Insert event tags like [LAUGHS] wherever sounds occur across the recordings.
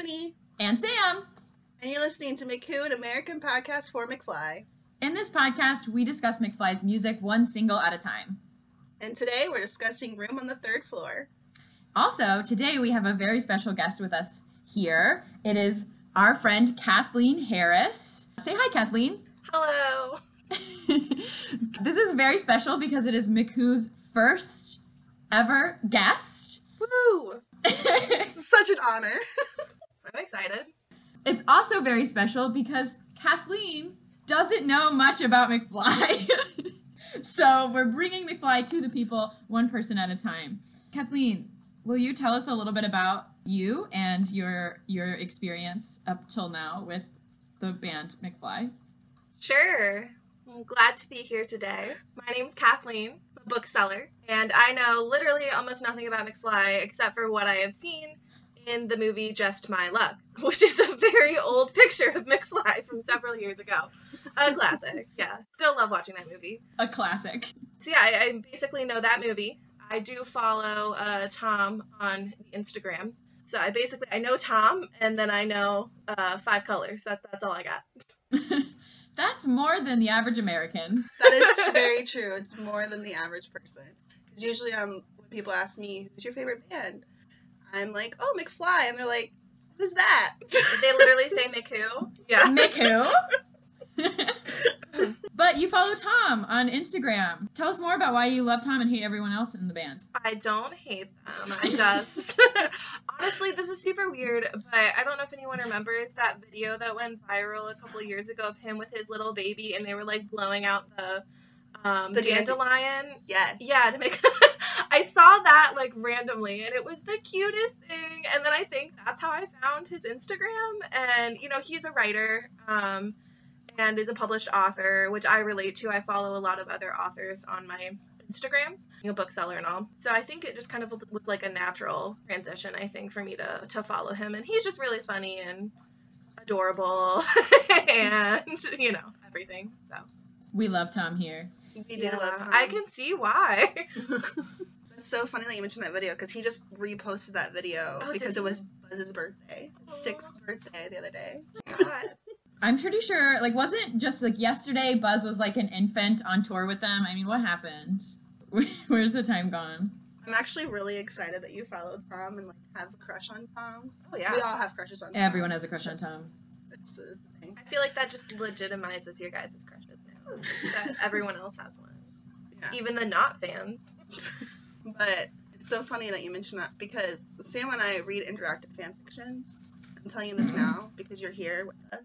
Stephanie. And Sam. And you're listening to McWho, an American podcast for McFly. In this podcast, we discuss McFly's music one single at a time. And today we're discussing Room on the Third Floor. Also, today we have a very special guest with us here. It is our friend Kathleen Harris. Say hi, Kathleen. Hello. [LAUGHS] this is very special because it is McWho's first ever guest. Woo! [LAUGHS] Such an honor. [LAUGHS] I'm excited. It's also very special because Kathleen doesn't know much about McFly. [LAUGHS] so we're bringing McFly to the people one person at a time. Kathleen, will you tell us a little bit about you and your your experience up till now with the band McFly? Sure. I'm glad to be here today. My name's Kathleen, a bookseller, and I know literally almost nothing about McFly except for what I have seen in the movie Just My Luck, [LAUGHS] which is a very old picture of McFly from several years ago. A classic, [LAUGHS] yeah. Still love watching that movie. A classic. So yeah, I, I basically know that movie. I do follow uh, Tom on Instagram. So I basically I know Tom, and then I know uh, five colors. That, that's all I got. [LAUGHS] That's more than the average American. That is very true. It's more than the average person. Because usually, um, when people ask me, "Who's your favorite band?" I'm like, "Oh, McFly," and they're like, "Who's that?" They literally say McWho. [LAUGHS] Yeah. Mick who? [LAUGHS] [LAUGHS] but you follow Tom on Instagram. Tell us more about why you love Tom and hate everyone else in the band. I don't hate them. I just honestly, this is super weird, but I don't know if anyone remembers that video that went viral a couple of years ago of him with his little baby, and they were like blowing out the um, The dand- dandelion. Yes. Yeah, to make. I saw that like randomly, and it was the cutest thing. And then I think that's how I found his Instagram. And you know, he's a writer. Um, and is a published author, which I relate to. I follow a lot of other authors on my Instagram, being a bookseller and all. So I think it just kind of was like a natural transition, I think, for me to to follow him. And he's just really funny and adorable, [LAUGHS] and you know everything. So We love Tom here. We do yeah, love Tom. I can see why. [LAUGHS] It's so funny that you mentioned that video because he just reposted that video Oh, because it was Buzz's birthday, his sixth birthday the other day. [LAUGHS] I'm pretty sure, like, wasn't just like yesterday Buzz was like an infant on tour with them? I mean, what happened? [LAUGHS] Where's the time gone? I'm actually really excited that you followed Tom and like have a crush on Tom. Oh yeah. We all have crushes on Tom. Everyone has a crush on just- Tom. It's a thing. I feel like that just legitimizes your guys' crushes now. [LAUGHS] that everyone else has one. Yeah. Even the not fans. But it's so funny that you mentioned that because Sam and I read interactive fan fiction. I'm telling you this mm-hmm. now because you're here with us.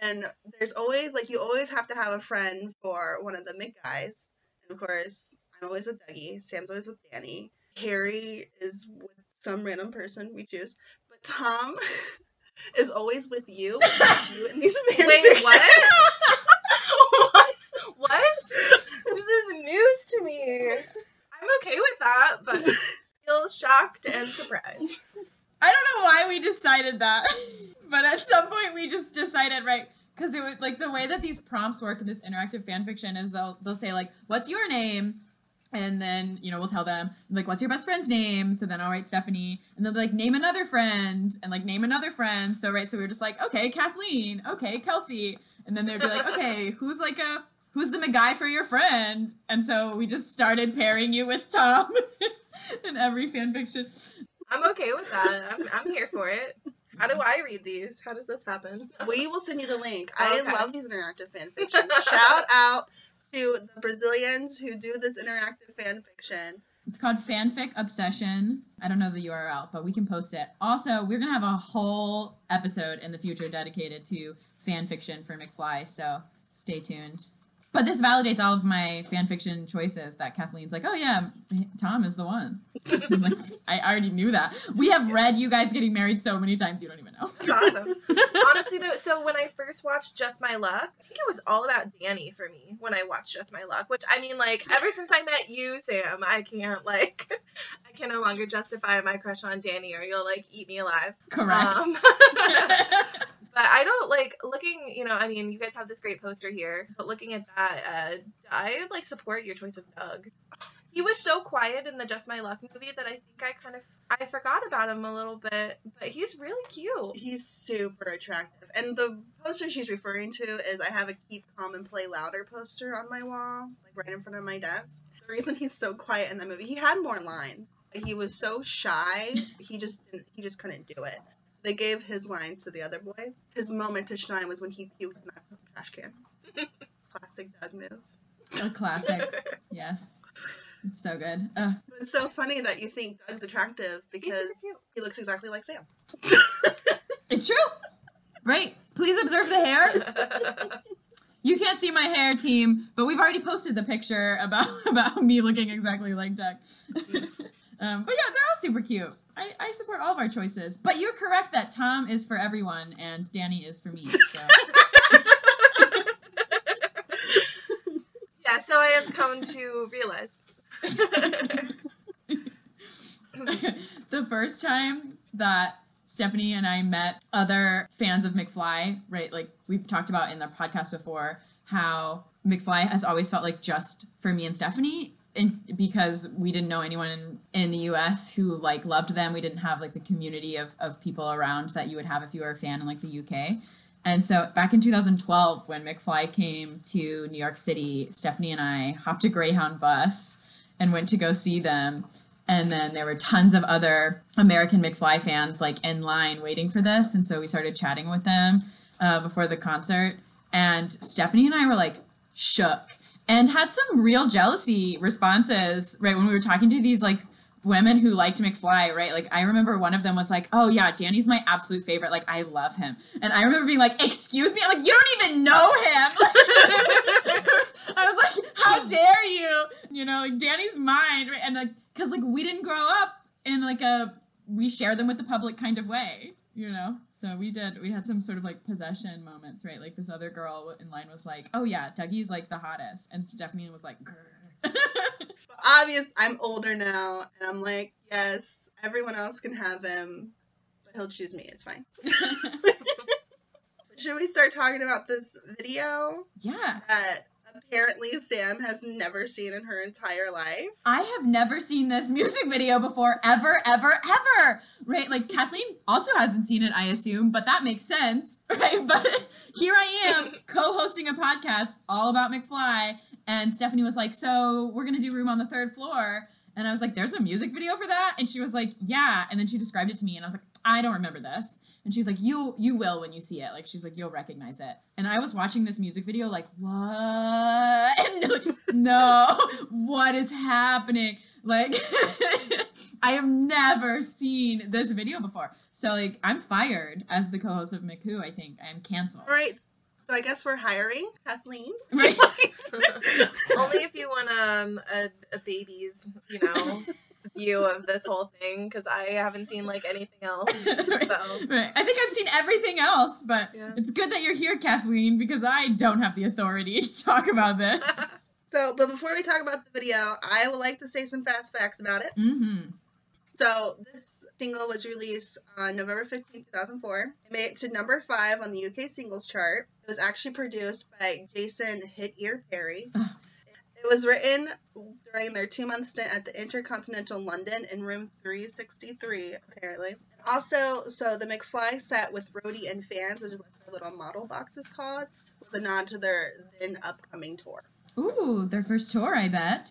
And there's always like you always have to have a friend for one of the mid guys. And of course, I'm always with Dougie. Sam's always with Danny. Harry is with some random person we choose. But Tom [LAUGHS] is always with you. with you in these [LAUGHS] fan Wait, what? [LAUGHS] what? What? This is news to me. I'm okay with that, but feel shocked and surprised. I don't know why we decided that, [LAUGHS] but at some point we just decided, right? Because it was like the way that these prompts work in this interactive fan fiction is they'll they'll say like, "What's your name?" And then you know we'll tell them like, "What's your best friend's name?" So then I'll write Stephanie, and they'll be like, "Name another friend," and like name another friend. So right, so we were just like, "Okay, Kathleen," "Okay, Kelsey," and then they'd be like, "Okay, who's like a who's the guy for your friend?" And so we just started pairing you with Tom [LAUGHS] in every fan fiction. I'm okay with that. I'm, I'm here for it. How do I read these? How does this happen? We will send you the link. I Okay. love these interactive fan fiction. Shout out to the Brazilians who do this interactive fan fiction. It's called Fanfic Obsession. I don't know the URL, but we can post it. Also, we're gonna have a whole episode in the future dedicated to fan fiction for McFly, so stay tuned. But this validates all of my fan fiction choices that Kathleen's like, oh yeah, Tom is the one. [LAUGHS] Like, I already knew that. We have read you guys getting married so many times you don't even know. That's awesome. [LAUGHS] Honestly, though, so when I first watched Just My Luck, I think it was all about Danny for me when I watched Just My Luck. Which I mean, like, ever since I met you, Sam, I can't like, [LAUGHS] I can no longer justify my crush on Danny, or you'll like eat me alive. Correct. Um, but I don't like looking. You know, I mean, you guys have this great poster here, but looking at that, uh, I like support your choice of Doug. He was so quiet in the Just My Luck movie that I think I kind of I forgot about him a little bit. But he's really cute. He's super attractive. And the poster she's referring to is I have a keep calm and play louder poster on my wall, like right in front of my desk. The reason he's so quiet in the movie, he had more lines. He was so shy, he just didn't, he just couldn't do it. They gave his lines to the other boys. His moment to shine was when he puked in that trash can. [LAUGHS] Classic Doug move. A classic. yes. It's so good. Uh, It's so funny that you think Doug's attractive because he looks exactly like Sam. [LAUGHS] it's true. Right. Please observe the hair. [LAUGHS] You can't see my hair, team, but we've already posted the picture about about me looking exactly like Doug. um, but yeah, they're all super cute. I, I support all of our choices. But you're correct that Tom is for everyone and Danny is for me. So. [LAUGHS] yeah, so I have come to realize. [LAUGHS] the first time that Stephanie and I met other fans of McFly, right? Like we've talked about in the podcast before, how McFly has always felt like just for me and Stephanie. Because we didn't know anyone in, in the US who like loved them, we didn't have like the community of, of people around that you would have if you were a fan in like the UK. And so back in 2012, when McFly came to New York City, Stephanie and I hopped a Greyhound bus and went to go see them. And then there were tons of other American McFly fans like in line waiting for this. And so we started chatting with them uh, before the concert. And Stephanie and I were like shook and had some real jealousy responses, right? When we were talking to these like women who liked McFly, right? Like I remember one of them was like, "Oh yeah, Danny's my absolute favorite. Like I love him." And I remember being like, "Excuse me?" I'm like, "You don't even know him." [LAUGHS] I was like, "How dare you?" You know, like Danny's mine, right? And like cuz like we didn't grow up in like a we share them with the public kind of way, you know? So we did we had some sort of like possession moments, right? Like this other girl in line was like, "Oh yeah, Dougie's like the hottest." And Stephanie was like. [LAUGHS] Obvious, I'm older now, and I'm like, yes, everyone else can have him, but he'll choose me. It's fine. [LAUGHS] [LAUGHS] Should we start talking about this video yeah. that apparently Sam has never seen in her entire life? I have never seen this music video before, ever, ever, ever. Right? Like Kathleen also hasn't seen it, I assume, but that makes sense, [LAUGHS] right? But here I am co-hosting a podcast all about McFly, and Stephanie was like, "So we're gonna do Room on the Third Floor," and I was like, "There's a music video for that," and she was like, "Yeah," and then she described it to me, and I was like, "I don't remember this." And she's like, "You you will when you see it." Like she's like, "You'll recognize it." And I was watching this music video like, "What? [LAUGHS] no, no, what is happening?" Like [LAUGHS] I have never seen this video before. So like I'm fired as the co-host of McWho, I think. I'm canceled. All right, so I guess we're hiring Kathleen. [LAUGHS] Right? Only if you want um, a, a baby's, you know, view of this whole thing, because I haven't seen like anything else. [LAUGHS] So Right. I think I've seen everything else, but Yeah. it's good that you're here, Kathleen, because I don't have the authority to [LAUGHS] talk about this. [LAUGHS] So, but before we talk about the video, I would like to say some fast facts about it. mm-hmm. So this single was released on November 15, 2004. It made it to number five on the UK singles chart. It was actually produced by Jason Hit Ear Perry. It was written during their two month stint at the Intercontinental London in room 363, apparently. Also, so the McFly set with roadie and fans, which is what their little model box is called, was a nod to their then upcoming tour. Ooh, their first tour, I bet.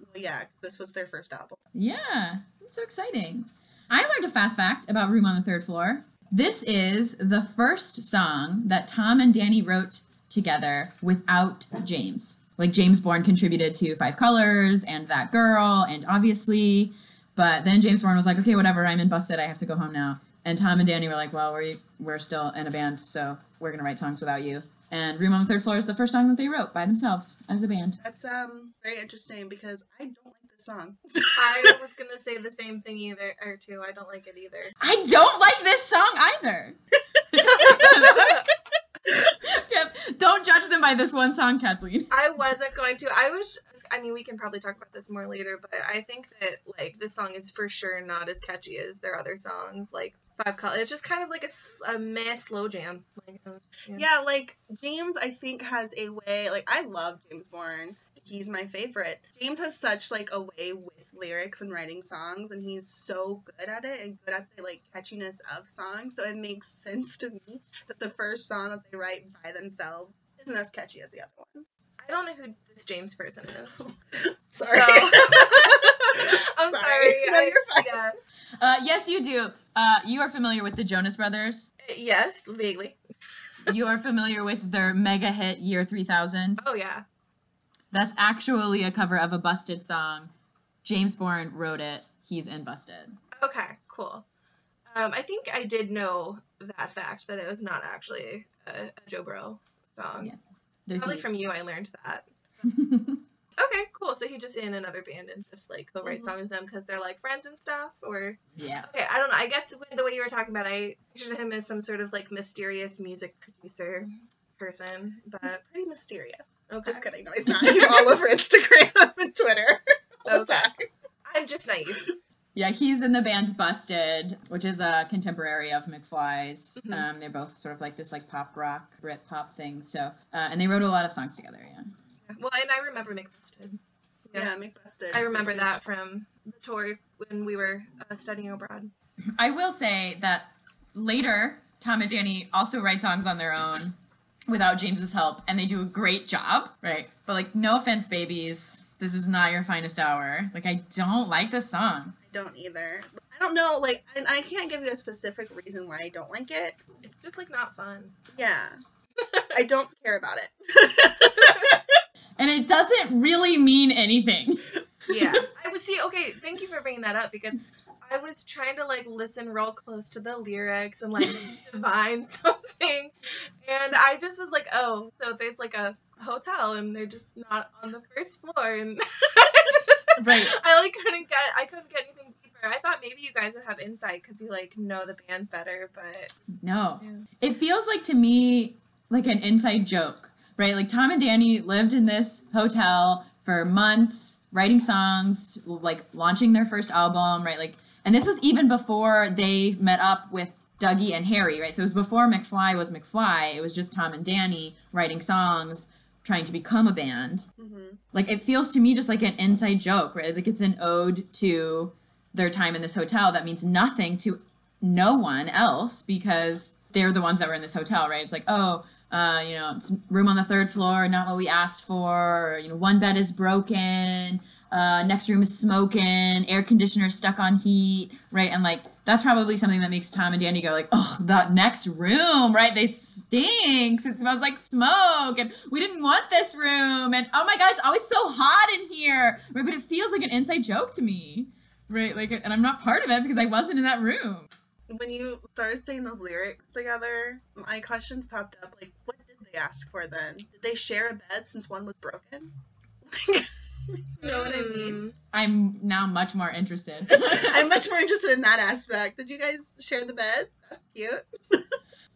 Well, yeah, this was their first album. Yeah, that's so exciting. I learned a fast fact about Room on the Third Floor. This is the first song that Tom and Danny wrote together without James. Like James Bourne contributed to Five Colors and That Girl and Obviously, but then James Bourne was like, "Okay, whatever, I'm in Busted. I have to go home now." And Tom and Danny were like, "Well, we're we're still in a band, so we're gonna write songs without you." And Room on the Third Floor is the first song that they wrote by themselves as a band. That's um very interesting because I don't like this song. [LAUGHS] I was gonna say the same thing either, or two. I don't like it either. I don't like this song either. [LAUGHS] Yep. Don't judge them by this one song, Kathleen. I wasn't going to. I was. I mean, we can probably talk about this more later, but I think that like this song is for sure not as catchy as their other songs. Like Five Colors, it's just kind of like a meh slow jam. Like, uh, Yeah, like James, I think has a way. Like I love James Bourne. He's my favorite. James has such like a way with lyrics and writing songs, and he's so good at it and good at the like catchiness of songs. So it makes sense to me that the first song that they write by themselves isn't as catchy as the other one. I don't know who this James person is. [LAUGHS] Sorry. So- [LAUGHS] I'm Sorry. sorry. [LAUGHS] No, I- you're fine. Yeah. Uh, yes, you do. Uh, you are familiar with the Jonas Brothers. Yes, vaguely. You are familiar with their mega hit Year 3000. Oh yeah. That's actually a cover of a Busted song. James Bourne wrote it. He's in Busted. Okay, cool. Um, I think I did know that fact that it was not actually a, a Joe Bro song. Yeah. Probably from you, I learned that. [LAUGHS] Okay, cool. So he just in another band and just like co-write Mhm. songs with them because they're like friends and stuff, or yeah. okay, I don't know. I guess with the way you were talking about, I pictured him as some sort of like mysterious music producer person, but pretty mysterious. Okay. Just kidding. No, he's not. He's all over Instagram [LAUGHS] and Twitter. [LAUGHS] Okay. I'm just naive. Yeah, he's in the band Busted, which is a contemporary of McFly's. Mhm. Um, they're both sort of like this like pop rock, Brit pop thing. So, uh, and they wrote a lot of songs together. Yeah. Well, and I remember McBusted. Yeah, McBusted. I remember that from the tour when we were uh, studying abroad. I will say that later, Tom and Danny also write songs on their own without James's help, and they do a great job, right? But like, no offense, babies, this is not your finest hour. Like, I don't like this song. I don't either. I don't know. Like, and I can't give you a specific reason why I don't like it. It's just like not fun. Yeah, [LAUGHS] I don't care about it. [LAUGHS] And it doesn't really mean anything. yeah i would see okay thank you for bringing that up because i was trying to like listen real close to the lyrics and like [LAUGHS] divine [LAUGHS] something and i just was like oh so there's like a hotel and they're just not on the first floor and [LAUGHS] Right. i like couldn't get i couldn't get anything deeper i thought maybe you guys would have insight because you like know the band better but No. Yeah. It feels like to me like an inside joke, right? Like Tom and Danny lived in this hotel for months, writing songs, like launching their first album, right? Like, and this was even before they met up with Dougie and Harry, right? So it was before McFly was McFly. It was just Tom and Danny writing songs, trying to become a band. hmm Like it feels to me just like an inside joke, right? Like it's an ode to their time in this hotel that means nothing to no one else because they're the ones that were in this hotel, right? It's like, oh, uh, you know, room on the third floor, not what we asked for. Or, you know, one bed is broken. Uh, next room is smoking. Air conditioner stuck on heat, right? And like that's probably something that makes Tom and Danny go like, oh, that next room, right? They stinks. It smells like smoke, and we didn't want this room. And oh my god, it's always so hot in here, right? But it feels like an inside joke to me, right? Like, and I'm not part of it because I wasn't in that room. When you started saying those lyrics together, my questions popped up. Like, what did they ask for then? Did they share a bed since one was broken? [LAUGHS] you know what I mean? Mm, I'm now much more interested. [LAUGHS] I'm much more [LAUGHS] interested in that aspect. Did you guys share the bed? That's cute.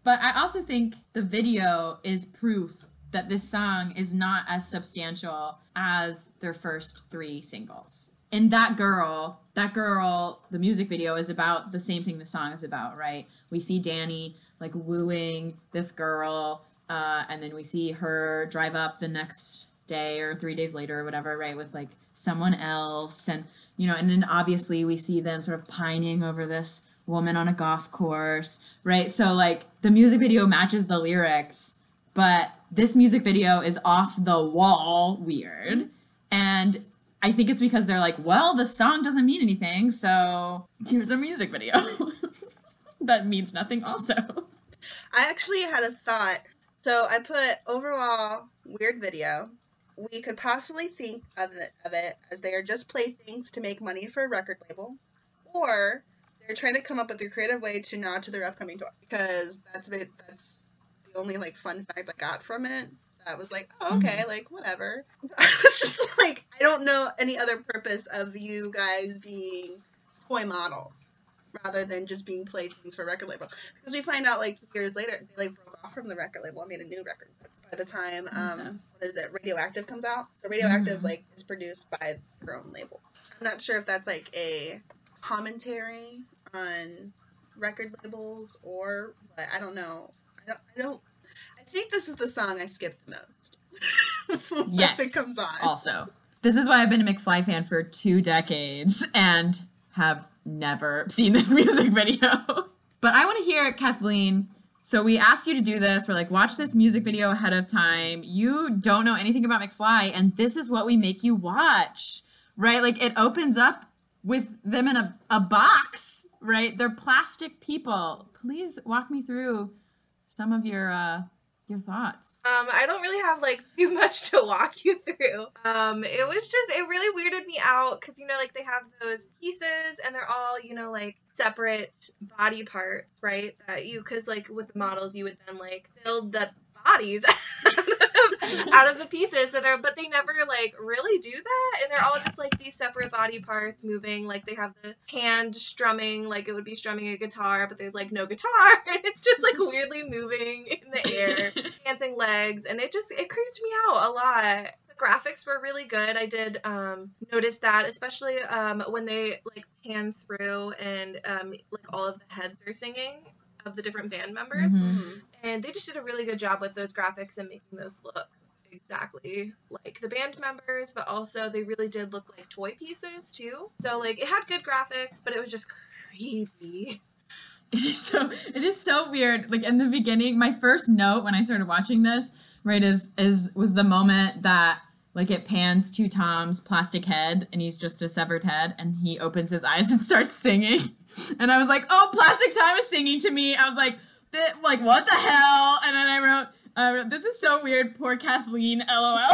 But I also think the video is proof that this song is not as substantial as their first three singles. And that girl, that girl, the music video is about the same thing the song is about, right? We see Danny like wooing this girl, uh, and then we see her drive up the next day or three days later or whatever, right, with like someone else. And, you know, and then obviously we see them sort of pining over this woman on a golf course, right? So, like, the music video matches the lyrics, but this music video is off the wall weird. And I think it's because they're like, well, the song doesn't mean anything, so here's a music video. [LAUGHS] that means nothing, also. I actually had a thought. So I put overall weird video. We could possibly think of it, of it as they are just playthings to make money for a record label, or they're trying to come up with a creative way to nod to their upcoming tour. Because that's. That's the only like fun fact I got from it. That was like, oh, okay, like whatever. [LAUGHS] I was just like, I don't know any other purpose of you guys being toy models rather than just being playthings for a record label. Because we find out like years later they like broke off from the record label and made a new record. By the time um, Okay. what is it, Radioactive comes out, so Radioactive Mhm. like is produced by their own label. I'm not sure if that's like a commentary on record labels or what. I don't know. I don't. I don't. I think this is the song I skipped the most. [LAUGHS] Yes. it comes on. Also, this is why I've been a McFly fan for two decades and have never seen this [LAUGHS] music video. but I want to hear Kathleen. So we asked you to do this. We're like, watch this music video ahead of time. You don't know anything about McFly, and this is what we make you watch, right? Like it opens up with them in a, a box, right? They're plastic people. Please walk me through some of your uh, your thoughts. Um, I don't really have like [LAUGHS] too much to walk you through. Um, it was just it really weirded me out because you know like they have those pieces and they're all you know like separate body parts, right? That you because like with the models you would then like build the bodies [LAUGHS] [LAUGHS] out of the pieces. That are but they never like really do that. And they're all just like these separate body parts moving. Like they have the hand strumming like it would be strumming a guitar but there's like no guitar. [LAUGHS] It's just like weirdly moving in the air [LAUGHS] dancing legs. And it just it creeps me out a lot. The graphics were really good. I did um notice that especially um when they like pan through and um like all of the heads are singing of the different band members Mhm. Mhm. and they just did a really good job with those graphics and making those look exactly like the band members but also they really did look like toy pieces too so like it had good graphics but it was just creepy It is so it is so weird. Like in the beginning, my first note when I started watching this, right, is is was the moment that like it pans to Tom's plastic head and he's just a severed head and he opens his eyes and starts singing. And I was like, "Oh, Plastic Tom is singing to me." I was like, like what the hell?" And then I wrote, I wrote "This is so weird, poor Kathleen, lol." [LAUGHS]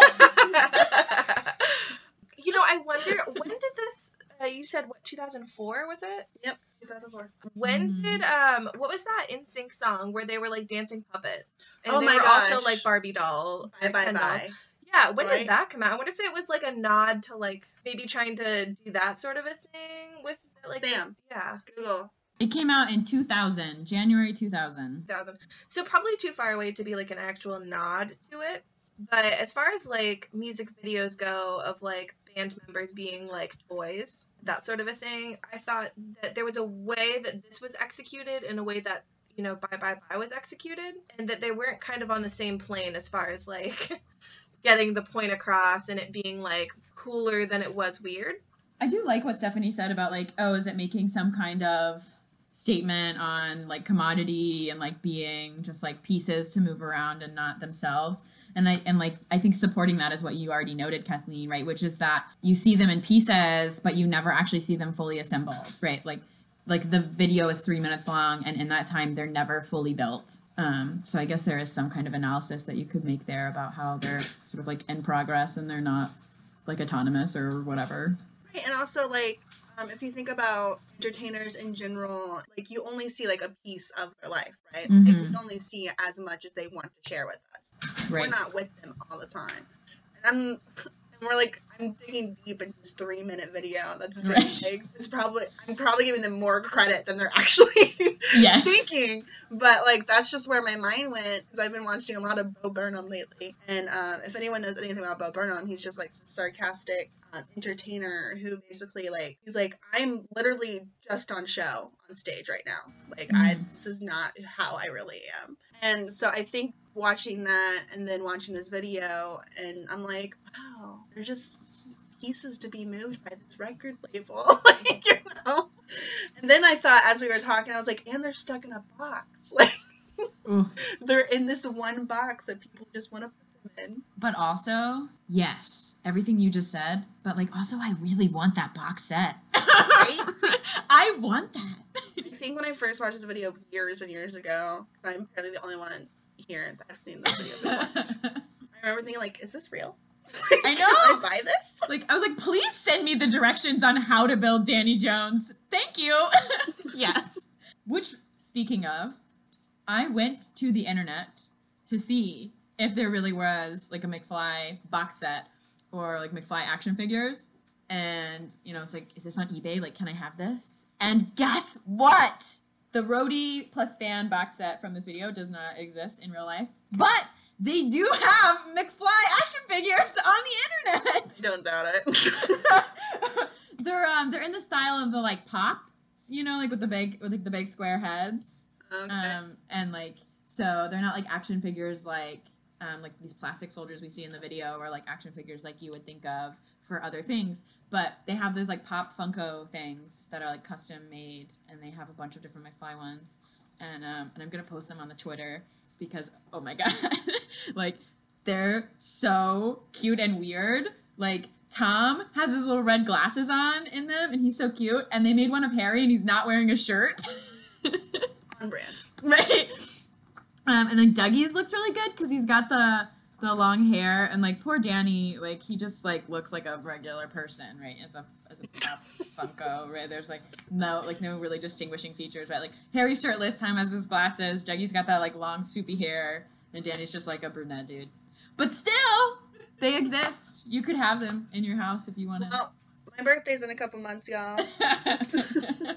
you know i wonder when did this uh, you said what 2004 was it Yep, 2004. when Mhm. did um what was that NSYNC song where they were like dancing puppets and Oh they my were also like barbie doll Bye bye Ken doll. bye. Yeah, when Right? did that come out? I wonder if it was like a nod to like maybe trying to do that sort of a thing with like Sam. Yeah, Google. it came out in 2000, January 2000. thousand. So probably too far away to be like an actual nod to it. But as far as like music videos go of like band members being like toys, that sort of a thing, I thought that there was a way that this was executed in a way that you know Bye Bye Bye was executed, and that they weren't kind of on the same plane as far as like [LAUGHS] getting the point across and it being like cooler than it was weird. I do like what Stephanie said about like, oh, is it making some kind of statement on like commodity and like being just like pieces to move around and not themselves. And I and like I think supporting that is what you already noted, Kathleen, right? Which is that you see them in pieces, but you never actually see them fully assembled, right? Like like the video is three minutes long and in that time they're never fully built. Um, so I guess there is some kind of analysis that you could make there about how they're sort of like in progress and they're not like autonomous or whatever. And also like um, if you think about entertainers in general, like you only see like a piece of their life, right? Like Mhm. we only see as much as they want to share with us. Right. We're not with them all the time. And I'm we're like I'm digging deep into this three minute video that's very Right. big. It's probably I'm probably giving them more credit than they're [LAUGHS] actually Yes. thinking. But like that's just where my mind went because I've been watching a lot of Bo Burnham lately. And um, if anyone knows anything about Bo Burnham, he's just like sarcastic um, entertainer who basically like he's like I'm literally just on show on stage right now. Like I Mhm. this is not how I really am. And so I think watching that and then watching this video and I'm like, wow, they're just pieces to be moved by this record label. [LAUGHS] like, you know? And then I thought as we were talking, I was like, and they're stuck in a box. [LAUGHS] Like they're in this one box that people just want to put them in. But also, yes, everything you just said. But like, also, I really want that box set. Right? [LAUGHS] I want that. I think when I first watched this video years and years ago, I'm probably the only one here I've seen this video before. [LAUGHS] I remember thinking like, is this real? I [LAUGHS] Can know. I buy this? like, I was like, please send me the directions on how to build Danny Jones. Thank you. [LAUGHS] yes. Which, speaking of, I went to the internet to see if there really was like a McFly box set or like McFly action figures. And, you know, it's like, is this on eBay? Like, can I have this? And guess what? The roadie plus fan box set from this video does not exist in real life. But they do have McFly action figures on the internet. [LAUGHS] Don't doubt it. [LAUGHS] they're um they're in the style of the like pop, you know, like with the big with like the big square heads. okay. Um and like so they're not like action figures like um, like these plastic soldiers we see in the video or like action figures like you would think of for other things. But they have those like pop Funko things that are like custom made, and they have a bunch of different McFly ones. And um, and I'm gonna post them on the Twitter because oh my [LAUGHS] god, like they're so cute and weird. Like Tom has his little red glasses on in them, and he's so cute. And they made one of Harry, and he's not wearing a shirt. On brand. [LAUGHS] right. Um, and then Dougie's looks really good because he's got the the long hair, and like poor Danny, like he just like looks like a regular person, right? As a as a pop [LAUGHS] Funko, right? There's like no like no really distinguishing features, right? Like Harry shirtless, Tom has his glasses, Dougie's got that like long swoopy hair, and Danny's just like a brunette dude. But still, they exist. You could have them in your house if you want to. Well, my birthday's in a couple months, y'all. [LAUGHS]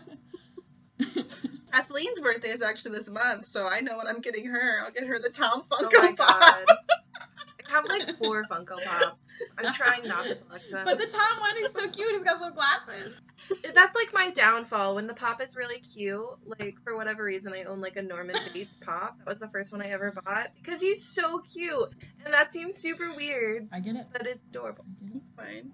Kathleen's birthday is actually this month, so I know what I'm getting her. I'll get her the Tom oh Funko oh my Pop. God. I have like four Funko Pops. I'm trying not to collect them. but the Tom one is so cute. He's got little glasses. That's like my downfall. When the pop is really cute, like for whatever reason, I own like a Norman Bates pop. That was the first one I ever bought because he's so cute, and that seems super weird, I get it. but it's adorable. I get it. Fine.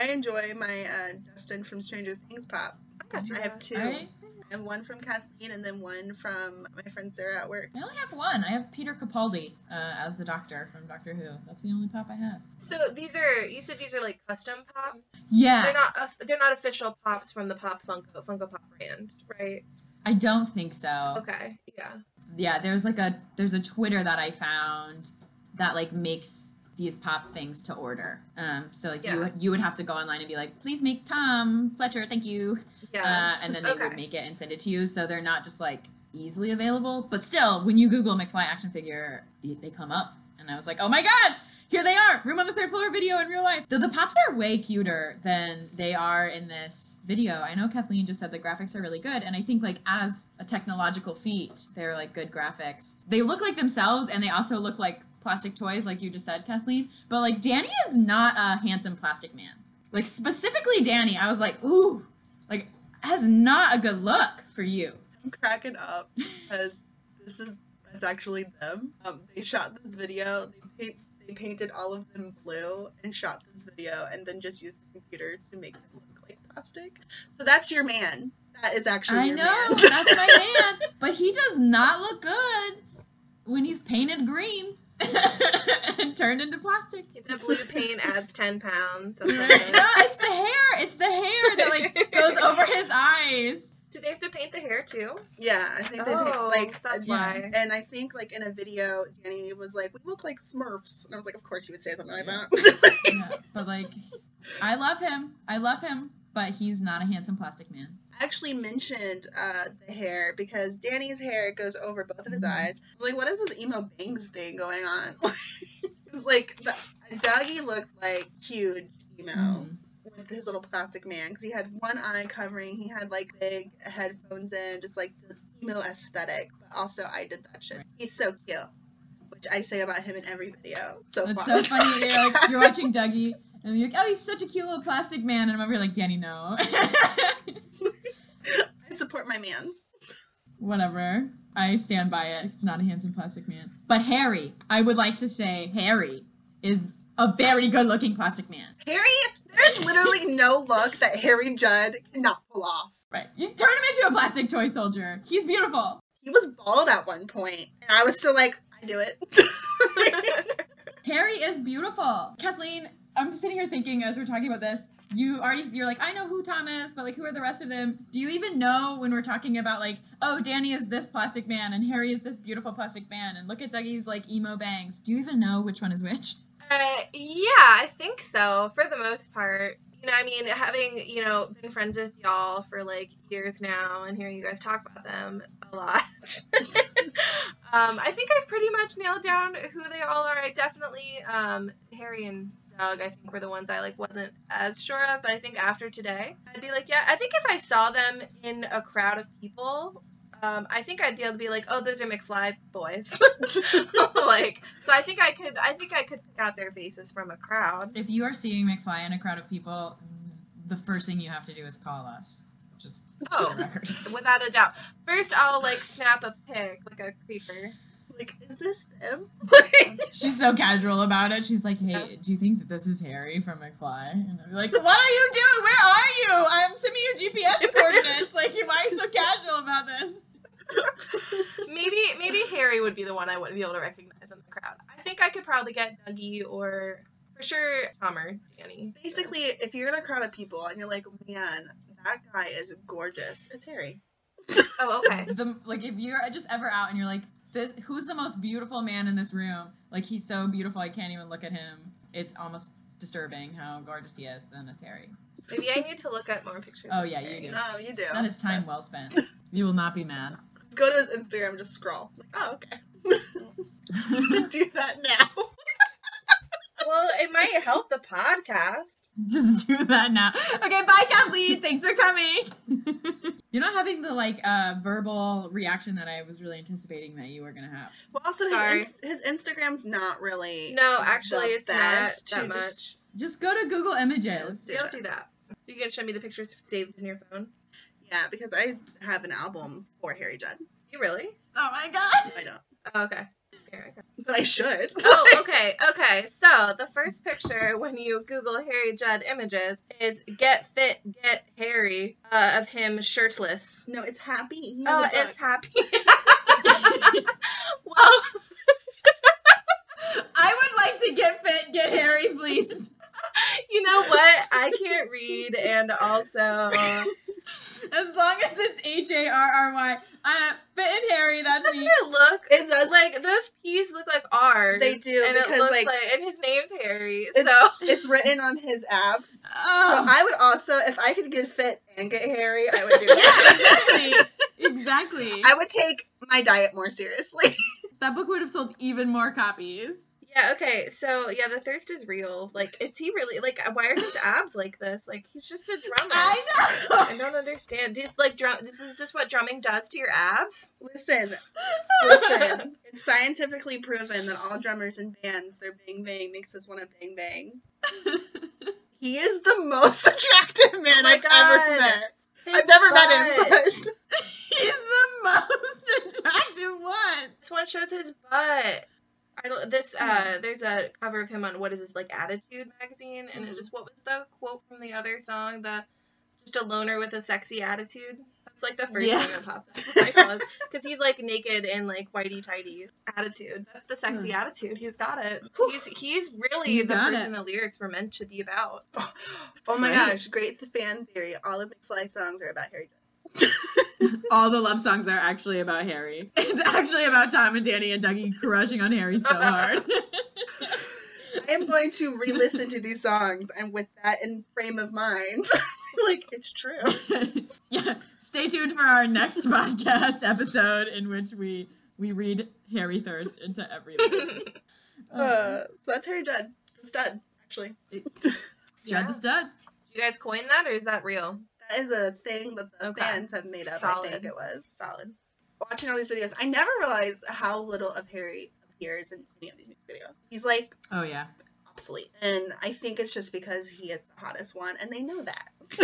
I enjoy my uh, Dustin from Stranger Things pops. I. I have two. I, I have one from Kathleen and then one from my friend Sarah at work. I only have one. I have Peter Capaldi uh, as the Doctor from Doctor Who. That's the only pop I have. So these are you said these are like custom pops. Yeah, They're not of- they're not official pops from the Pop Funko Funko Pop brand, right? I don't think so. Okay, yeah. Yeah, there's like a there's a Twitter that I found that like makes these pop things to order. Um, so like Yeah. you you would have to go online and be like, please make Tom Fletcher, thank you. Yeah. Uh, and then they Okay. would make it and send it to you. So they're not just like easily available, but still, when you Google McFly action figure, they, they come up. And I was like, oh my god, here they are, room on the third floor video in real life. Though the pops are way cuter than they are in this video. I know Kathleen just said the graphics are really good, and I think like as a technological feat, they're like good graphics. They look like themselves, and they also look like plastic toys, like you just said, Kathleen. But like Danny is not a handsome plastic man. Like specifically Danny, I was like, ooh, like has not a good look for you. I'm cracking up because this is that's actually them. Um, they shot this video. They paint, they painted all of them blue and shot this video, and then just used the computer to make them look like plastic. So that's your man. That is actually I know, that's my [LAUGHS] man. But he does not look good when he's painted green and [LAUGHS] turned into plastic. The blue paint adds ten pounds. That's [LAUGHS] no, it is. the hair. It's the hair that like goes [LAUGHS] over his eyes. Do they have to paint the hair too? Yeah, I think they paint, Oh, like that's uh, why. And I think like in a video, Danny was like, "We look like Smurfs," and I was like, "Of course he would say something like Yeah. that." Yeah, but like, I love him. I love him, but he's not a handsome plastic man. I actually mentioned uh, the hair because Danny's hair goes over both of his Mhm. eyes. Like, what is this emo bangs thing going on? [LAUGHS] it's like the, Dougie looked like huge emo Mhm. with his little plastic man because he had one eye covering. He had like big headphones in, just like the emo aesthetic. But also, I did that shit. Right. He's so cute, which I say about him in every video. So It's so funny. You're like you're watching [LAUGHS] Dougie, and you're like, oh, he's such a cute little plastic man, and I'm over here like, Danny, no. [LAUGHS] I support my man's. Whatever. I stand by it. Not a handsome plastic man. But Harry, I would like to say Harry is a very good looking plastic man. Harry, there's literally no look that Harry Judd cannot pull off. Right. You turn him into a plastic toy soldier. He's beautiful. He was bald at one point, and I was still like, I do it. [LAUGHS] [LAUGHS] Harry is beautiful. Kathleen, I'm sitting here thinking as we're talking about this, you already you're like, I know who Tom is, but like who are the rest of them? Do you even know when we're talking about like, oh, Danny is this plastic man and Harry is this beautiful plastic man and look at Dougie's like emo bangs. Do you even know which one is which? Uh, yeah, I think so for the most part. You know, I mean, having you know been friends with y'all for like years now, and hearing you guys talk about them a lot, [LAUGHS] um, I think I've pretty much nailed down who they all are. I definitely um, Harry and I think were the ones I like wasn't as sure of, but I think after today, I'd be like, yeah, I think if I saw them in a crowd of people. Um, I think I'd be able to be like, oh, those are McFly boys. [LAUGHS] like, so I think I could, I think I could pick out their faces from a crowd. If you are seeing McFly in a crowd of people, the first thing you have to do is call us. Just Oh. for the record. without a doubt. First, I'll like snap a pic like a creeper. Like, is this them? [LAUGHS] She's so casual about it. She's like, "Hey, do you think that this is Harry from McFly?" And I'm like, "What are you doing? Where are you? I'm sending you GPS [LAUGHS] coordinates. Like, why are you so casual about this?" [LAUGHS] maybe maybe Harry would be the one I wouldn't be able to recognize in the crowd. I think I could probably get Dougie or for sure Tom or Danny. basically, if you're in a crowd of people and you're like, man, that guy is gorgeous, it's Harry. Oh, okay. The like, if you're just ever out and you're like, "This, who's the most beautiful man in this room? Like, he's so beautiful, I can't even look at him. It's almost disturbing how gorgeous he is." Then it's Harry. Maybe I need to look at more pictures. Oh of yeah, you do. No, you do. That is time Yes. well spent. You will not be mad. Just go to his Instagram just scroll. Like, oh, okay. [LAUGHS] [LAUGHS] do that now. Well, it might help the podcast. [LAUGHS] Just do that now. Okay, bye, Kathleen. Thanks for coming. [LAUGHS] You're not having the like uh verbal reaction that I was really anticipating that you were gonna have. Well, also, his, inst- his Instagram's not really. No, actually, the it's not best that to much. just- Just go to Google Images. Do You'll that. do that. You can show me the pictures saved in your phone. Yeah, because I have an album for Harry Judd. You really? Oh my god. I don't. Oh, okay. Here, okay. But I should. Oh, [LAUGHS] okay, okay. So the first picture when you Google Harry Judd images is "Get Fit, Get Harry" uh, of him shirtless. No, it's happy. He has Oh, a it's happy. [LAUGHS] well, [LAUGHS] I would like to get fit, get Harry, please. you know what? I can't read, and also, [LAUGHS] As long as it's H A R R Y. Uh, fit and Harry, that's doesn't me. it look It does. like those P's look like R's? They do, and it because, looks like- like, and his name's Harry. It's, so it's written on his abs. [LAUGHS] So Oh. I would also, if I could get fit and get Harry, I would do [LAUGHS] that. exactly. Exactly. I would take my diet more seriously. That book would have sold even more copies. Yeah, okay. So yeah, the thirst is real. Like, is he really like? Why are his abs like this? Like, he's just a drummer. I know! I don't understand. Just like drum. This is just what drumming does to your abs. Listen, [LAUGHS] listen. It's scientifically proven that all drummers in bands, their bang bang makes us want to bang bang. [LAUGHS] He is the most [LAUGHS] attractive oh man Oh I've God. ever met. His I've never met him, but He's the most attractive one. This one shows his butt. I don't, this uh, there's a cover of him on what is this like Attitude magazine, and it just what was the quote from the other song? The just a loner with a sexy attitude. That's like the first Yeah. thing that popped up when I saw this [LAUGHS] because he's like naked and like whitey tighty. Attitude. That's the sexy attitude. He's got it. He's he's really He's the person it. the lyrics were meant to be about. [LAUGHS] oh my Right. gosh, great the fan theory. All of McFly songs are about Harry. [LAUGHS] [LAUGHS] All the love songs are actually about Harry. [LAUGHS] It's actually about Tom and Danny and Dougie crushing on Harry so hard. [LAUGHS] I am going to re-listen to these songs and with that in frame of mind, like it's true. yeah. Stay tuned for our next podcast episode in which we we read Harry Thirst into everything. Uh, so that's Harry Judd, the stud, actually. Judd the Stud. Did you guys coin that or is that real? That is a thing that the Okay. fans have made up. I think it was. Solid. Watching all these videos, I never realized how little of Harry appears in any of these music videos. He's like Oh yeah. obsolete, and I think it's just because he is the hottest one, and they know that. [LAUGHS]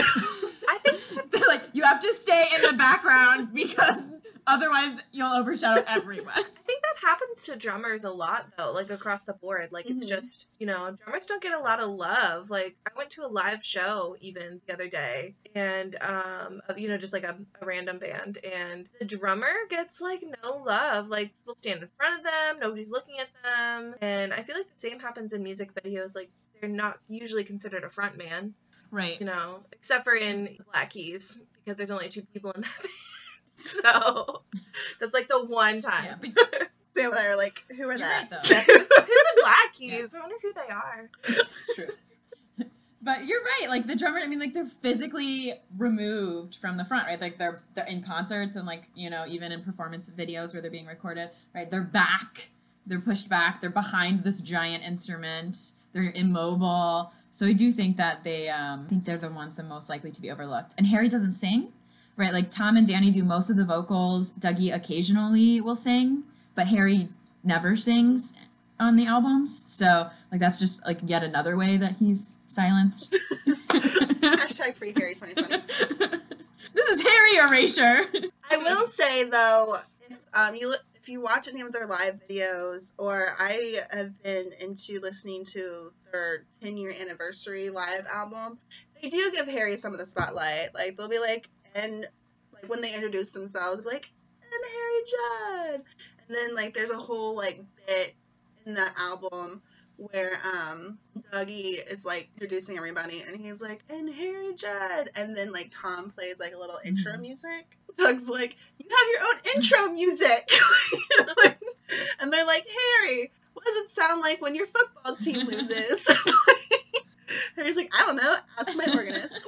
I think [LAUGHS] They're like, you have to stay in the background because otherwise you'll overshadow everyone. I think that happens to drummers a lot though, like across the board. Like it's Mhm. just, you know, drummers don't get a lot of love. Like I went to a live show even the other day and um you know, just like a, a random band and the drummer gets like no love. Like people stand in front of them, nobody's looking at them. And I feel like the same happens in music videos. Like they're not usually considered a front man, Right. you know, except for in Black Keys because there's only two people in that [LAUGHS] band. So that's like the one time. Yeah, but Sam and I are like, who are you're that? right though. Yeah, who's, who's the Black Keys? [LAUGHS] I wonder who they are. It's true. But you're right. Like the drummer, I mean, like they're physically removed from the front, right? Like they're they're in concerts and like you know even in performance videos where they're being recorded, right? They're back, they're pushed back, they're behind this giant instrument, they're immobile. So I do think that they um, think they're the ones that most likely to be overlooked. And Harry doesn't sing, right? Like Tom and Danny do most of the vocals. Dougie occasionally will sing, but Harry never sings on the albums. So like that's just like yet another way that he's silenced. [LAUGHS] [LAUGHS] Hashtag free Harry 2020. [LAUGHS] this is Harry erasure. I will say though, if um you if you watch any of their live videos, or I have been into listening to their 10 year anniversary live album, they do give Harry some of the spotlight. Like they'll be like, and like when they introduce themselves, like, and Harry Judd, and then like there's a whole like bit in that album where um Dougie is like introducing everybody and he's like and Harry Judd and then like Tom plays like a little intro Mhm. music. Doug's like, You have your own intro music [LAUGHS] And they're like, Harry, what does it sound like when your football team [LAUGHS] loses? [LAUGHS] Harry's like, I don't know, ask my organist.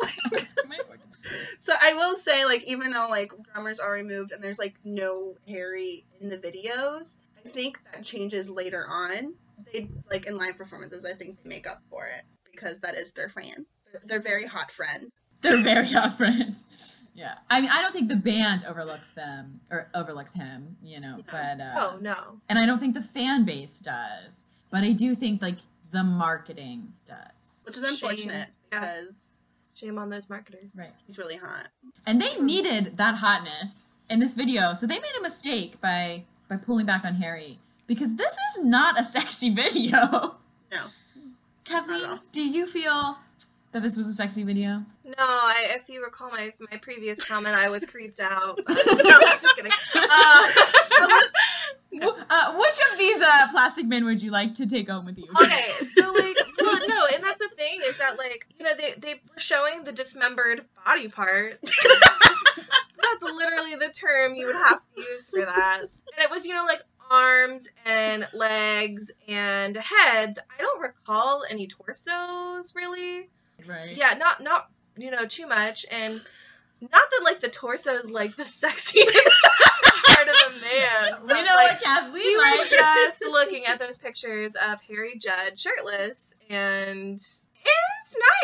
So I will say, like, even though like drummers are removed and there's like no Harry in the videos, I think that changes later on. They like in live performances, I think they make up for it because that is their fan, their, their very hot friend. They're very hot friends. Yeah, I mean, I don't think the band overlooks them or overlooks him, you know, but uh, Oh no. and I don't think the fan base does, but I do think like the marketing does. Which is unfortunate Shame. Yeah. because Shame on those marketers. Right. he's really hot. And they needed that hotness in this video, so they made a mistake by by pulling back on Harry because this is not a sexy [LAUGHS] video. No. Kathleen, do you feel that this was a sexy video? No, I, if you recall my, my previous comment, I was creeped out. But, [LAUGHS] [LAUGHS] no, I'm just kidding. Uh, Uh, which of these uh, plastic men would you like to take home with you? okay, so like, well, no, and that's the thing is that like, you know, they they were showing the dismembered body part. that's literally the term you would have to use for that. And it was, you know, like arms and legs and heads. I don't recall any torsos really. Right. Yeah, not not you know too much, and not that like the torso is like the [LAUGHS] sexiest part of a man. [LAUGHS] We know like, what Kathleen we were just looking at those pictures of Harry Judd shirtless, and it's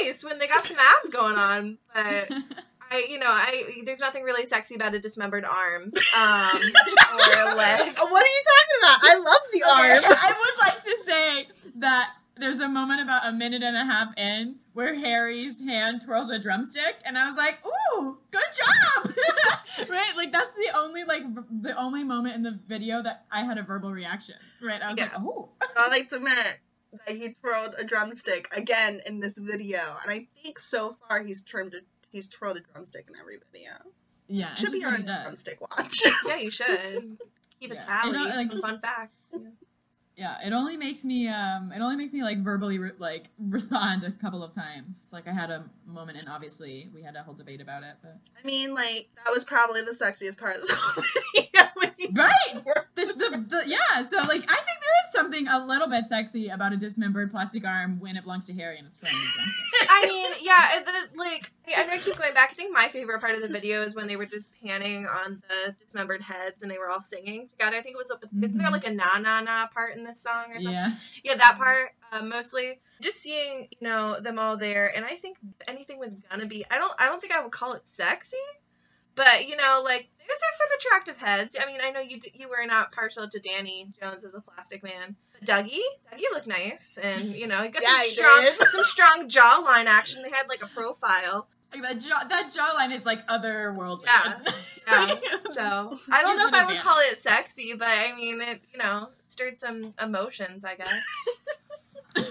nice when they got some abs going on, but. [LAUGHS] I, you know, I there's nothing really sexy about a dismembered arm, [LAUGHS] um, or a leg. Oh, [LAUGHS] what are you talking about? I love the arm. I would like to say that there's a moment about a minute and a half in where Harry's hand twirls a drumstick, and I was like, "Ooh, good job!" [LAUGHS] right? Like that's the only like v- the only moment in the video that I had a verbal reaction. Right? I was like, Yeah. "Oh, I like to admit that he twirled a drumstick again in this video, and I think so far he's trimmed a, he's twirled a drumstick in every video. yeah." Should be just on he drumstick watch. [LAUGHS] Yeah, you should [LAUGHS] keep a Yeah. tally. You know, like- fun fact. Yeah, it only makes me um, it only makes me like verbally re- like respond a couple of times. Like I had a moment, and obviously we had a whole debate about it, but I mean, like that was probably the sexiest part of the whole [LAUGHS] video. right. The, the, yeah, so like I think there is something a little bit sexy about a dismembered plastic arm when it belongs to Harry and it's drumstick. I mean, yeah, the, like I know I keep going back. I think my favorite part of the video is when they were just panning on the dismembered heads and they were all singing together. I think it was isn't there Mhm. like a na na na part in this song or something? Yeah, Yeah, that part uh, mostly. Just seeing you know them all there, and I think anything was gonna be. I don't. I don't think I would call it sexy, but you know, like there's, there's some attractive heads. I mean, I know you you were not partial to Danny Jones as a plastic man. But Dougie, Dougie looked nice, and you know, he got Yeah, some he strong some strong jawline action. They had like a profile. like that jaw that jawline is like otherworldly. Yeah, [LAUGHS] yeah. [LAUGHS] So I don't know if I would advantage. call it sexy, but I mean, it you know stirred some emotions, I guess. [LAUGHS]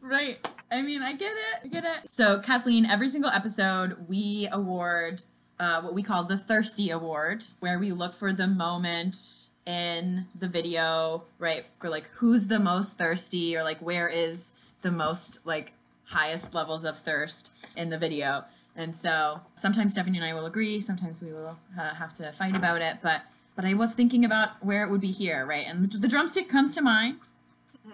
right. I mean, I get it. I get it. So, Kathleen, every single episode, we award uh, what we call the Thirsty Award, where we look for the moment in the video, right? For like, who's the most thirsty, or like, where is the most like highest levels of thirst in the video. And so sometimes Stephanie and I will agree, sometimes we will uh, have to fight about it, but but I was thinking about where it would be here, right? And the drumstick comes to mind,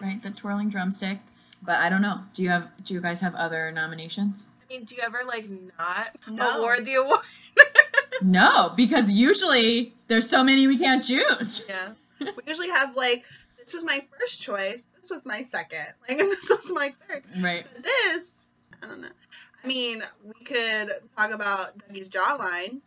right? The twirling drumstick. But I don't know. Do you have? Do you guys have other nominations? I do you ever like not No. award the award? [LAUGHS] No, because usually there's so many we can't choose. yeah. we usually have like this was my first choice, this was my second, [LAUGHS] like and this was my third. Right. But this, I don't know. I mean, we could talk about Dougie's jawline.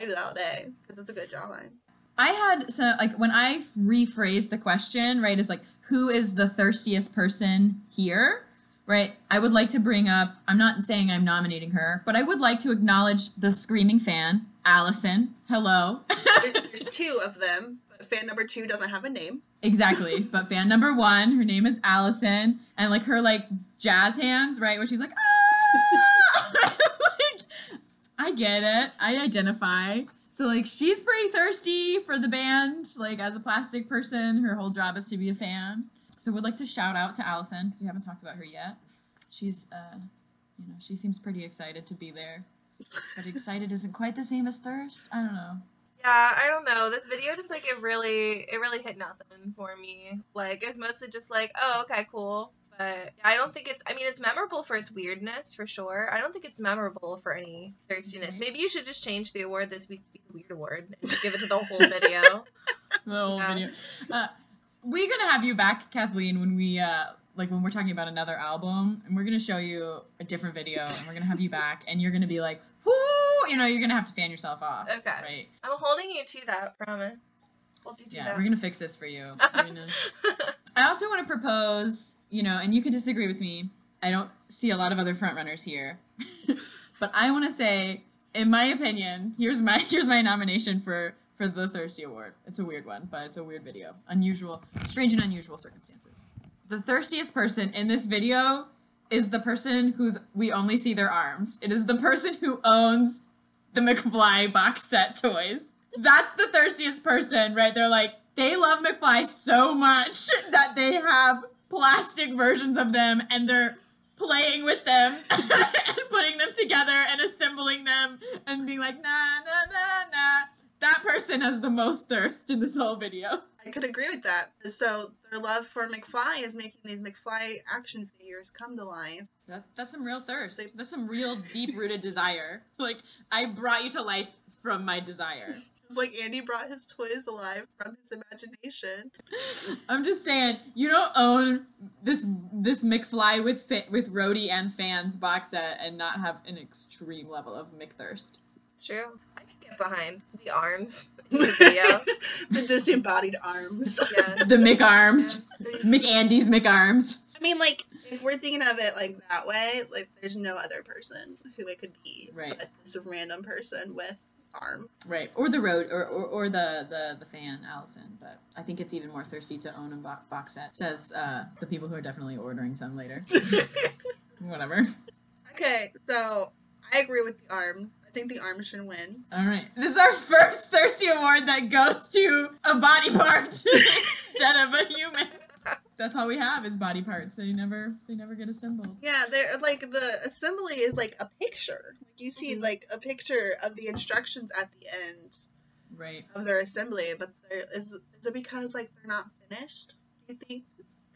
I do that all day because it's a good jawline. I had so like when I rephrased the question, right, is like who is the thirstiest person here? Right? I would like to bring up I'm not saying I'm nominating her, but I would like to acknowledge the screaming fan, Allison. Hello. There's two of them, but fan number two doesn't have a name. Exactly. But fan number one, her name is Allison, and like her like jazz hands, right, where she's like, ah! [LAUGHS] like, I get it. I identify. So like she's pretty thirsty for the band. Like as a plastic person, her whole job is to be a fan. So we'd like to shout out to Allison because we haven't talked about her yet. She's uh, you know, she seems pretty excited to be there. But excited isn't quite the same as thirst. I don't know. Yeah, I don't know. This video just like it really it really hit nothing for me. Like it's mostly just like, oh, okay, cool. But I don't think it's I mean it's memorable for its weirdness for sure. I don't think it's memorable for any thirstiness. Maybe you should just change the award this week to be the weird award and give it to the whole video. [LAUGHS] the whole Yeah. video. Uh, we're gonna have you back, Kathleen, when we uh like when we're talking about another album, and we're gonna show you a different video, and we're gonna have you back, and you're gonna be like, whoo, you know, you're gonna have to fan yourself off. Okay. Right. I'm holding you to that, promise. To Yeah, that. we're gonna fix this for you. [LAUGHS] Gonna- I also want to propose, you know, and you can disagree with me. I don't see a lot of other frontrunners here, [LAUGHS] but I want to say, in my opinion, here's my [LAUGHS] here's my nomination for for the Thirsty Award. It's a weird one, but it's a weird video. Unusual, strange and unusual circumstances. The thirstiest person in this video is the person who's we only see their arms. It is the person who owns the McFly box set toys. That's the thirstiest person, right? They're like, they love McFly so much [LAUGHS] that they have plastic versions of them and they're playing with them [LAUGHS] and putting them together and assembling them and being like, nah, nah, nah, nah. That person has the most thirst in this whole video. I could agree with that. So their love for McFly is making these McFly action figures come to life. That, that's some real thirst. That's some real deep rooted [LAUGHS] desire. Like, I brought you to life from my desire. It's like Andy brought his toys alive from his imagination. [LAUGHS] I'm just saying, you don't own this this McFly with fa- with roadie and fans box set and not have an extreme level of McThirst. It's true. I could get behind the arms [LAUGHS] in the video. the disembodied arms. Yeah. [LAUGHS] The McArms, Yeah. McAndy's McArms. I mean, like, if we're thinking of it like that way, like, there's no other person who it could be Right. but this random person with arm. Right, or the road, or, or, or the, the the fan Allison. But I think it's even more thirsty to own a bo- box set. Says uh, the people who are definitely ordering some later. [LAUGHS] Whatever. Okay, so I agree with the arms. I think the arms should win. All right. This is our first thirsty award that goes to a body part [LAUGHS] instead of a human. That's all we have is body parts. They never they never get assembled. Yeah, they're like the assembly is like a picture. Like you see Mhm. like a picture of the instructions at the end Right. of their assembly, but there is is it because like they're not finished? Do you think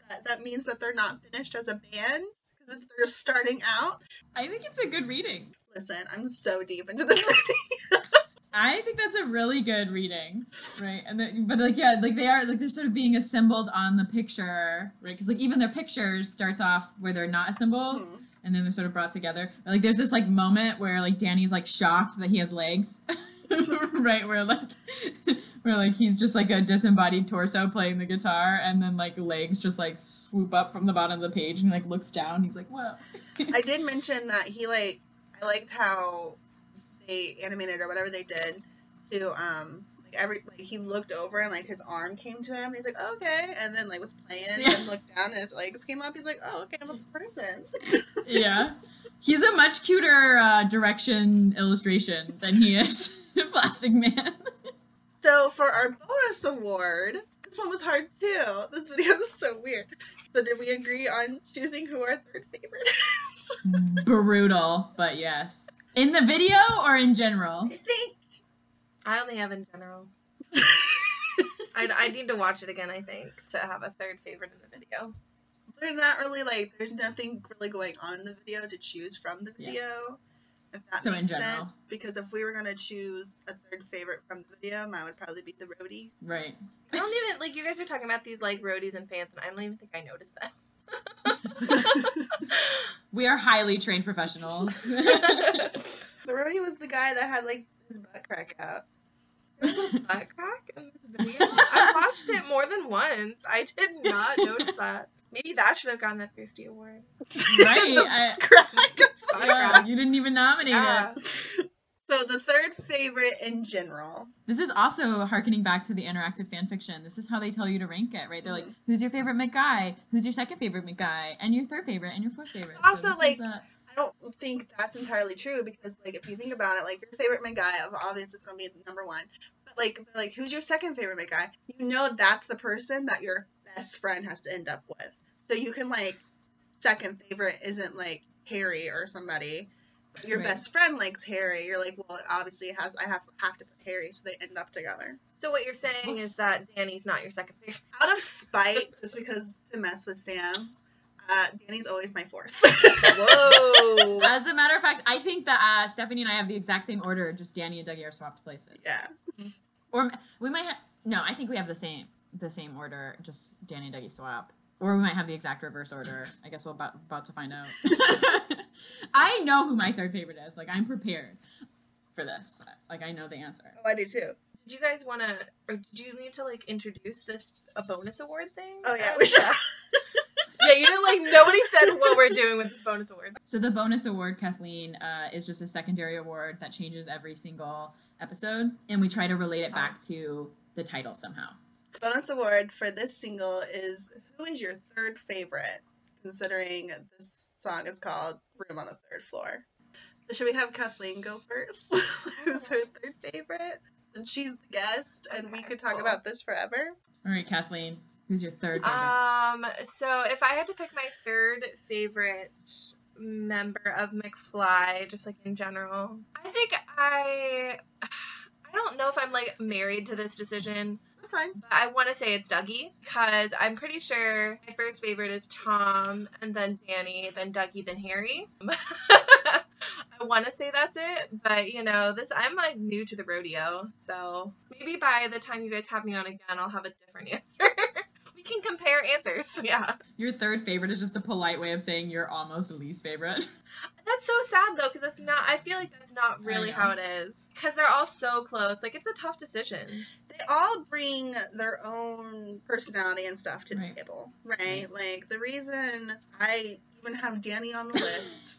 that that means that they're not finished as a band because they're just starting out? I think it's a good reading. Listen, I'm so deep into this video. I think that's a really good reading, right? And the, but like yeah, like they are like they're sort of being assembled on the picture, right? Because like even their pictures starts off where they're not assembled, Mhm. and then they're sort of brought together. But, Like there's this like moment where like Danny's like shocked that he has legs, [LAUGHS] right? Where like [LAUGHS] where like he's just like a disembodied torso playing the guitar, and then like legs just like swoop up from the bottom of the page and like looks down. He's like, "What?" I did mention that he like I liked how they animated or whatever they did to um like every like he looked over and like his arm came to him and he's like oh, okay and then like was playing Yeah. and looked down and his legs came up he's like oh okay I'm a person [LAUGHS] yeah. He's a much cuter uh, direction illustration than he is [LAUGHS] Plastic Man. so for our bonus award this one was hard too this video is so weird so did we agree on choosing who our third favorite is Brutal, but yes. In the video or in general? I think I only have in general. [LAUGHS] I, I need to watch it again, I think, to have a third favorite in the video. they're not really like there's nothing really going on in the video to choose from the Yeah. video. If that So in makes general. sense. Because if we were gonna choose a third favorite from the video, mine would probably be the roadie. Right. I don't even, like, you guys are talking about these, like, roadies and fans, and I don't even think I noticed that. [LAUGHS] We are highly trained professionals. [LAUGHS] The roadie was the guy that had like his butt crack out. There's a [LAUGHS] butt crack in this video. I watched it more than once. I did not notice that. Maybe that should have gotten the Thirsty Award. right. I, Crack. Butt yeah, crack. you didn't even nominate Yeah. it. So the third favorite in general. This is also harkening back to the interactive fan fiction. This is how they tell you to rank it, right? They're like, Mhm. who's your favorite McGuy? Who's your second favorite McGuy? And your third favorite and your fourth favorite. Also, this like, is, uh, I don't think that's entirely true because, like, if you think about it, like your favorite McGuy, of obviously, is going to be the number one. But like, like, who's your second favorite McGuy? You know, that's the person that your best friend has to end up with. So you can like, second favorite isn't like Harry or somebody. But your Right. best friend likes Harry. You're like, well, obviously, it has I have have to put Harry, so they end up together. So what you're saying Well, is that Danny's not your second favorite. [LAUGHS] Out of spite, just because to mess with Sam, uh, Danny's always my fourth. [LAUGHS] Whoa. as a matter of fact, I think that uh, Stephanie and I have the exact same order. Just Danny and Dougie are swapped places. yeah. Or we might have no. I think we have the same the same order. Just Danny and Dougie swap. Or we might have the exact reverse order. I guess we're about, about to find out. [LAUGHS] [LAUGHS] I know who my third favorite is. Like I'm prepared for this. Like I know the answer. Oh, I do too. Did you guys want to, or did you need to like introduce this a bonus award thing? Oh yeah, we should. Yeah, you know, like nobody said what we're doing with this bonus award. So the bonus award, Kathleen, uh, is just a secondary award that changes every single episode, and we try to relate it back to the title somehow. Bonus award for this single is who is your third favorite considering this song is called room on the third floor so should we have kathleen go first [LAUGHS] who's her third favorite And she's the guest and we could talk cool. about this forever All right, Kathleen, who's your third favorite? Um, so if I had to pick my third favorite member of McFly, just like in general, I think I, [SIGHS] I don't know if I'm like married to this decision. That's fine But I want to say it's Dougie because I'm pretty sure my first favorite is Tom, and then Danny, then Dougie, then Harry. [LAUGHS] I want to say that's it, but you know, this I'm like new to the rodeo, so maybe by the time you guys have me on again, I'll have a different [LAUGHS] answer. We can compare answers. [LAUGHS] Yeah, Your third favorite is just a polite way of saying your almost least favorite. [LAUGHS] that's so sad though, because that's not. I feel like that's not really how it is, because they're all so close. Like it's a tough decision. they all bring their own personality and stuff to Right. the table right like the reason i even have danny on the [LAUGHS] list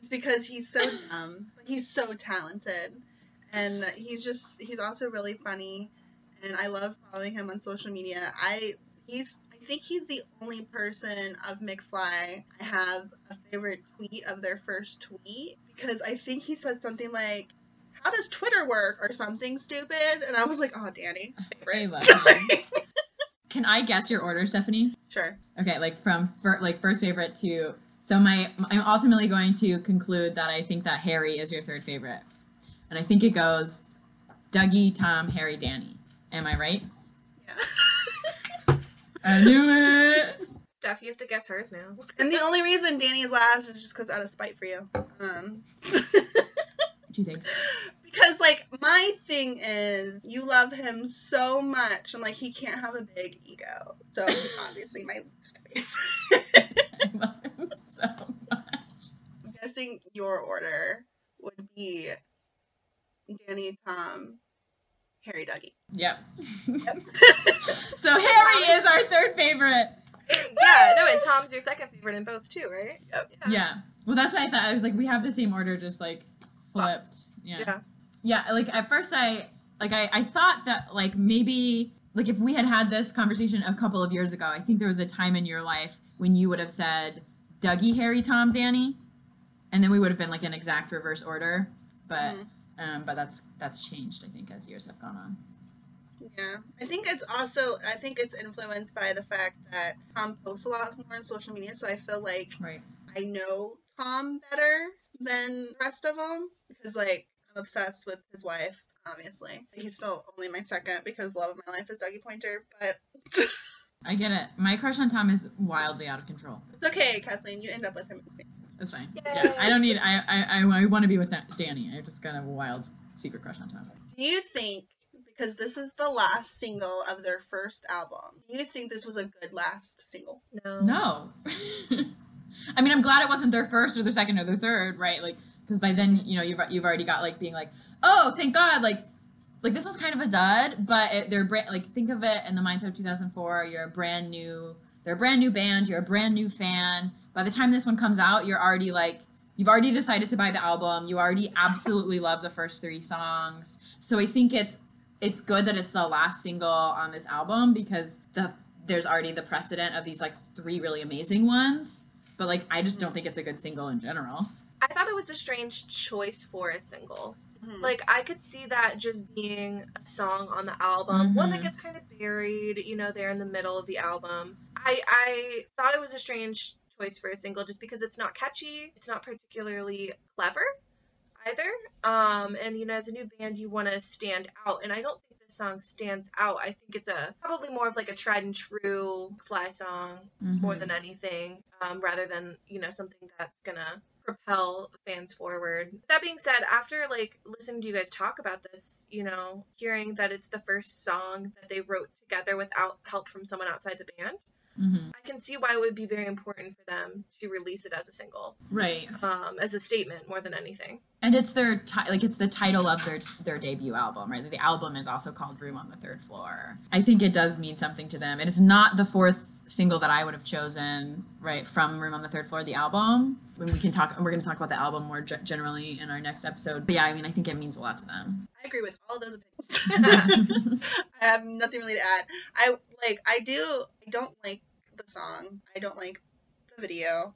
is because he's so dumb he's so talented and he's just he's also really funny and i love following him on social media i he's i think he's the only person of mcfly i have a favorite tweet of their first tweet because i think he said something like how does twitter work or something stupid and i was like oh danny favorite. [LAUGHS] Can I guess your order, Stephanie? sure Okay, like from fir- like first favorite to so my I'm ultimately going to conclude that I think that Harry is your third favorite, and I think it goes Dougie, Tom, Harry, Danny. Am I right? yeah. I knew it. Steph, you have to guess hers now. and the only reason danny's last is just because out of spite for you um What do you think? Because like my thing is you love him so much and like he can't have a big ego. So he's [LAUGHS] obviously my least favorite. I love him so much. I'm guessing your order would be Danny, Tom, Harry, Dougie. Yep. Yep. [LAUGHS] so Harry is our third favorite. yeah, no, and Tom's your second favorite in both too, right? Yep. Yeah. Well, that's what I thought. I was like, we have the same order, just like flipped. Yeah. Yeah. Yeah. Like at first, I like I I thought that like maybe like if we had had this conversation a couple of years ago, I think there was a time in your life when you would have said Dougie, Harry, Tom, Danny, and then we would have been like an exact reverse order. But mm-hmm. Um, but that's that's changed. I think as years have gone on. Yeah. I think it's also I think it's influenced by the fact that Tom posts a lot more on social media, so I feel like Right. I know Tom better than the rest of them because like I'm obsessed with his wife. Obviously, he's still only my second because love of my life is Dougie Poynter, but [LAUGHS] I get it. My crush on Tom is wildly out of control. it's okay, Kathleen. You end up with him. That's fine. Yay. Yeah, I don't need. I I I, I want to be with Danny. I just got a wild secret crush on Tom. Do you think because this is the last single of their first album, do you think this was a good last single? No. No. [LAUGHS] I mean, I'm glad it wasn't their first or their second or their third, right? Like, because by then, you know, you've you've already got like being like, oh, thank God, like, like this one's kind of a dud, but it, they're brand like think of it in the mindset of 2004. You're a brand new, they're a brand new band. You're a brand new fan. By the time this one comes out, you're already like You've already decided to buy the album. You already absolutely love the first three songs. So I think it's it's good that it's the last single on this album because the there's already the precedent of these like three really amazing ones. But like I just don't think it's a good single in general. I thought it was a strange choice for a single. Mhm. Like I could see that just being a song on the album, one that Mhm. gets kind of buried, you know, there in the middle of the album. I I thought it was a strange choice for a single just because it's not catchy, it's not particularly clever either. Um, and you know, as a new band, you want to stand out, and I don't think this song stands out. I think it's a probably more of like a tried and true fly song more Mhm. than anything, um, rather than you know something that's gonna propel fans forward. That being said, after like listening to you guys talk about this, you know, hearing that it's the first song that they wrote together without help from someone outside the band, Mhm. I can see why it would be very important for them to release it as a single, Right. um, as a statement more than anything. And it's their ti- like it's the title of their their debut album, right? The album is also called Room on the Third Floor. I think it does mean something to them. It is not the fourth single that I would have chosen, right, from Room on the Third Floor, the album. When we can talk, and we're going to talk about the album more ge- generally in our next episode. But yeah, I mean, I think it means a lot to them. I agree with all those opinions. [LAUGHS] [LAUGHS] I have nothing really to add. I like I do I don't like the song. I don't like the video.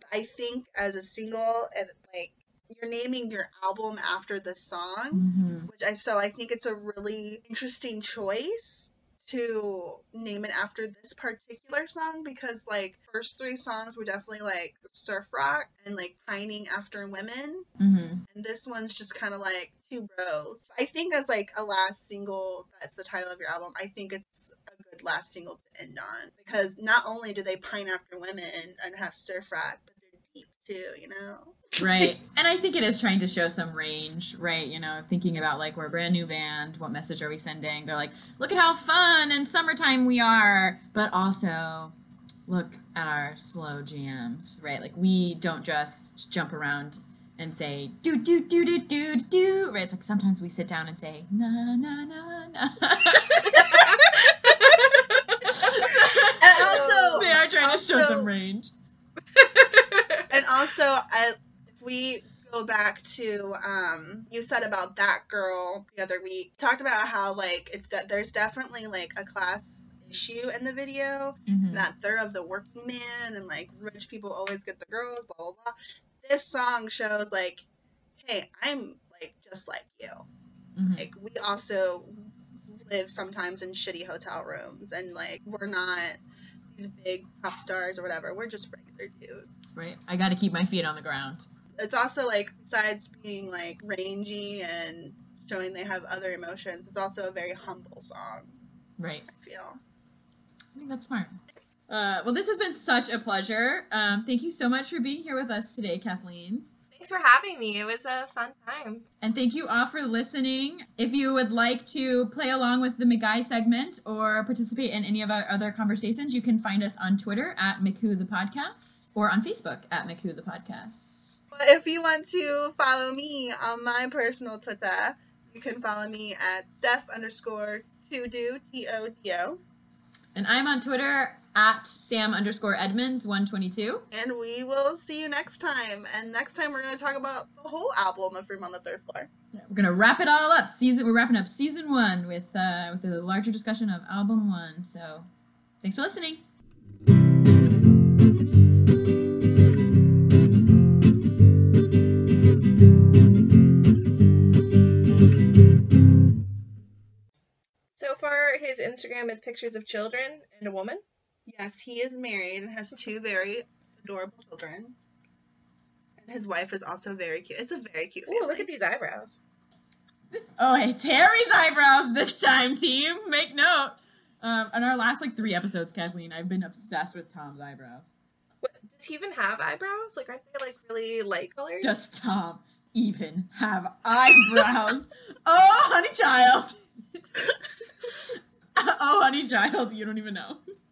But I think as a single and like you're naming your album after the song, hmm which I so I think it's a really interesting choice to name it after this particular song because like first three songs were definitely like surf rock and like pining after women hmm and this one's just kind of like two bros. I think as like a last single that's the title of your album, I think it's a good last single to end on because not only do they pine after women and have surf rock, but they're deep too, you know. Right. And I think it is trying to show some range, right? You know, thinking about like we're a brand new band, what message are we sending? They're like, look at how fun and summertime we are, but also look at our slow jams, right? Like we don't just jump around and say do do do do do do, right? It's like sometimes we sit down and say na na na na. And also, they are trying to show some range. [LAUGHS] and also, I, we go back to um, you said about that girl the other week, talked about how like it's that there's definitely like a class issue in the video Mhm. that they're of the working man and like rich people always get the girls, blah blah blah. This song shows like, hey, I'm like just like you. Mhm. Like we also live sometimes in shitty hotel rooms and like we're not these big pop stars or whatever. We're just regular dudes. Right. I got to keep my feet on the ground. It's also like besides being like rangy and showing they have other emotions, it's also a very humble song, Right. I feel. I think that's smart. Uh, well, this has been such a pleasure. Um, thank you so much for being here with us today, Kathleen. Thanks for having me. It was a fun time. And thank you all for listening. If you would like to play along with the McGuy segment or participate in any of our other conversations, you can find us on Twitter at McWho the Podcast or on Facebook at McWho the Podcast. If you want to follow me on my personal Twitter, you can follow me at Steph underscore Todo T O D O. And I'm on Twitter at Sam underscore Edmonds 122. And we will see you next time. And next time we're going to talk about the whole album of Room on the Third Floor. Yeah, we're gonna wrap it all up. Season we're wrapping up season one with uh, with a larger discussion of album one. So thanks for listening. His Instagram is pictures of children and a woman. Yes, he is married and has two very adorable children. And his wife is also very cute. It's a very cute Ooh, look at these eyebrows. Oh, it's Harry's eyebrows this time, team. Make note. Um, on our last like three episodes, Kathleen, I've been obsessed with Tom's eyebrows. What, does he even have eyebrows? Like, aren't they like really light colored? Does Tom even have eyebrows? [LAUGHS] oh, honey child. [LAUGHS] [LAUGHS] oh, honey child, you don't even know.